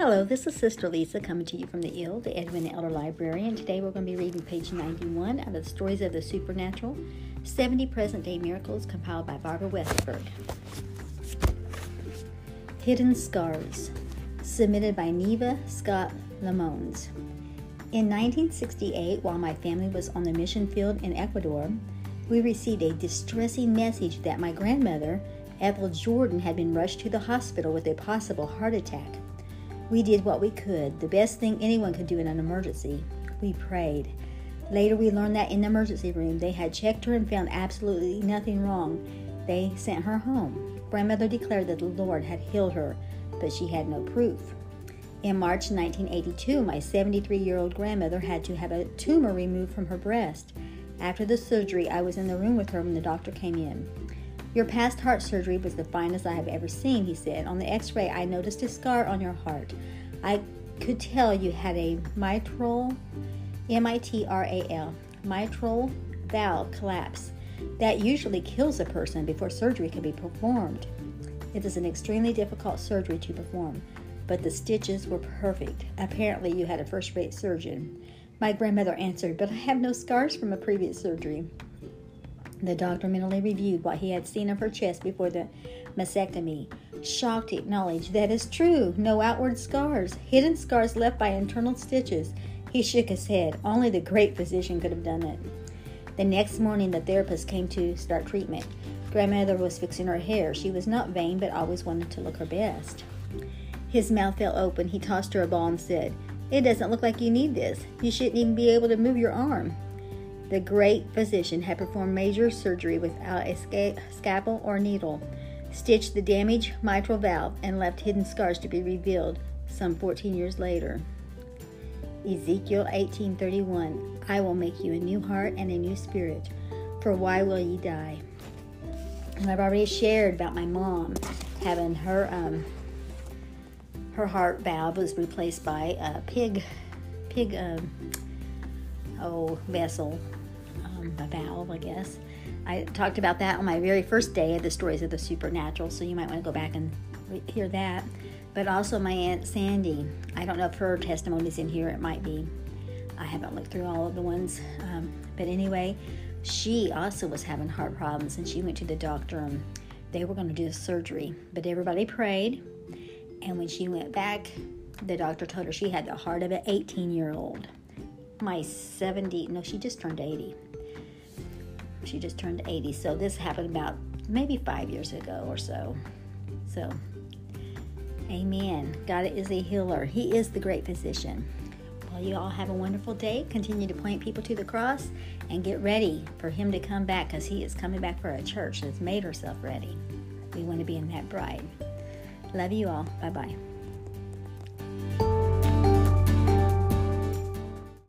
Hello, this is Sister Lisa coming to you from the IL, the Edwina Elder Library, and today we're going to be reading page 91 out of the Stories of the Supernatural 70 Present Day Miracles compiled by Barbara Westberg. Hidden Scars, submitted by Neva Scott Lamones. In 1968, while my family was on the mission field in Ecuador, we received a distressing message that my grandmother, Ethel Jordan, had been rushed to the hospital with a possible heart attack. We did what we could, the best thing anyone could do in an emergency. We prayed. Later, we learned that in the emergency room, they had checked her and found absolutely nothing wrong. They sent her home. Grandmother declared that the Lord had healed her, but she had no proof. In March 1982, my 73 year old grandmother had to have a tumor removed from her breast. After the surgery, I was in the room with her when the doctor came in. Your past heart surgery was the finest I have ever seen, he said. On the x ray, I noticed a scar on your heart. I could tell you had a mitral, M I T R A L, mitral valve collapse. That usually kills a person before surgery can be performed. It is an extremely difficult surgery to perform, but the stitches were perfect. Apparently, you had a first rate surgeon. My grandmother answered, But I have no scars from a previous surgery. The doctor mentally reviewed what he had seen of her chest before the mastectomy. Shocked, acknowledged, That is true. No outward scars, hidden scars left by internal stitches. He shook his head. Only the great physician could have done it. The next morning, the therapist came to start treatment. Grandmother was fixing her hair. She was not vain, but always wanted to look her best. His mouth fell open. He tossed her a ball and said, It doesn't look like you need this. You shouldn't even be able to move your arm. The great physician had performed major surgery without a scalpel or needle, stitched the damaged mitral valve, and left hidden scars to be revealed some 14 years later. Ezekiel 18:31 I will make you a new heart and a new spirit. For why will ye die? And I've already shared about my mom having her um, her heart valve was replaced by a pig pig um, oh vessel um, a valve, I guess. I talked about that on my very first day of the stories of the supernatural, so you might want to go back and hear that. But also my aunt Sandy. I don't know if her testimony's in here. It might be. I haven't looked through all of the ones, um, but anyway, she also was having heart problems, and she went to the doctor, and they were going to do the surgery. But everybody prayed, and when she went back, the doctor told her she had the heart of an 18 year old. My 70, no, she just turned 80 she just turned 80. So this happened about maybe five years ago or so. So, amen. God is a healer, He is the great physician. Well, you all have a wonderful day. Continue to point people to the cross and get ready for Him to come back because He is coming back for a church that's made herself ready. We want to be in that bride. Love you all. Bye bye.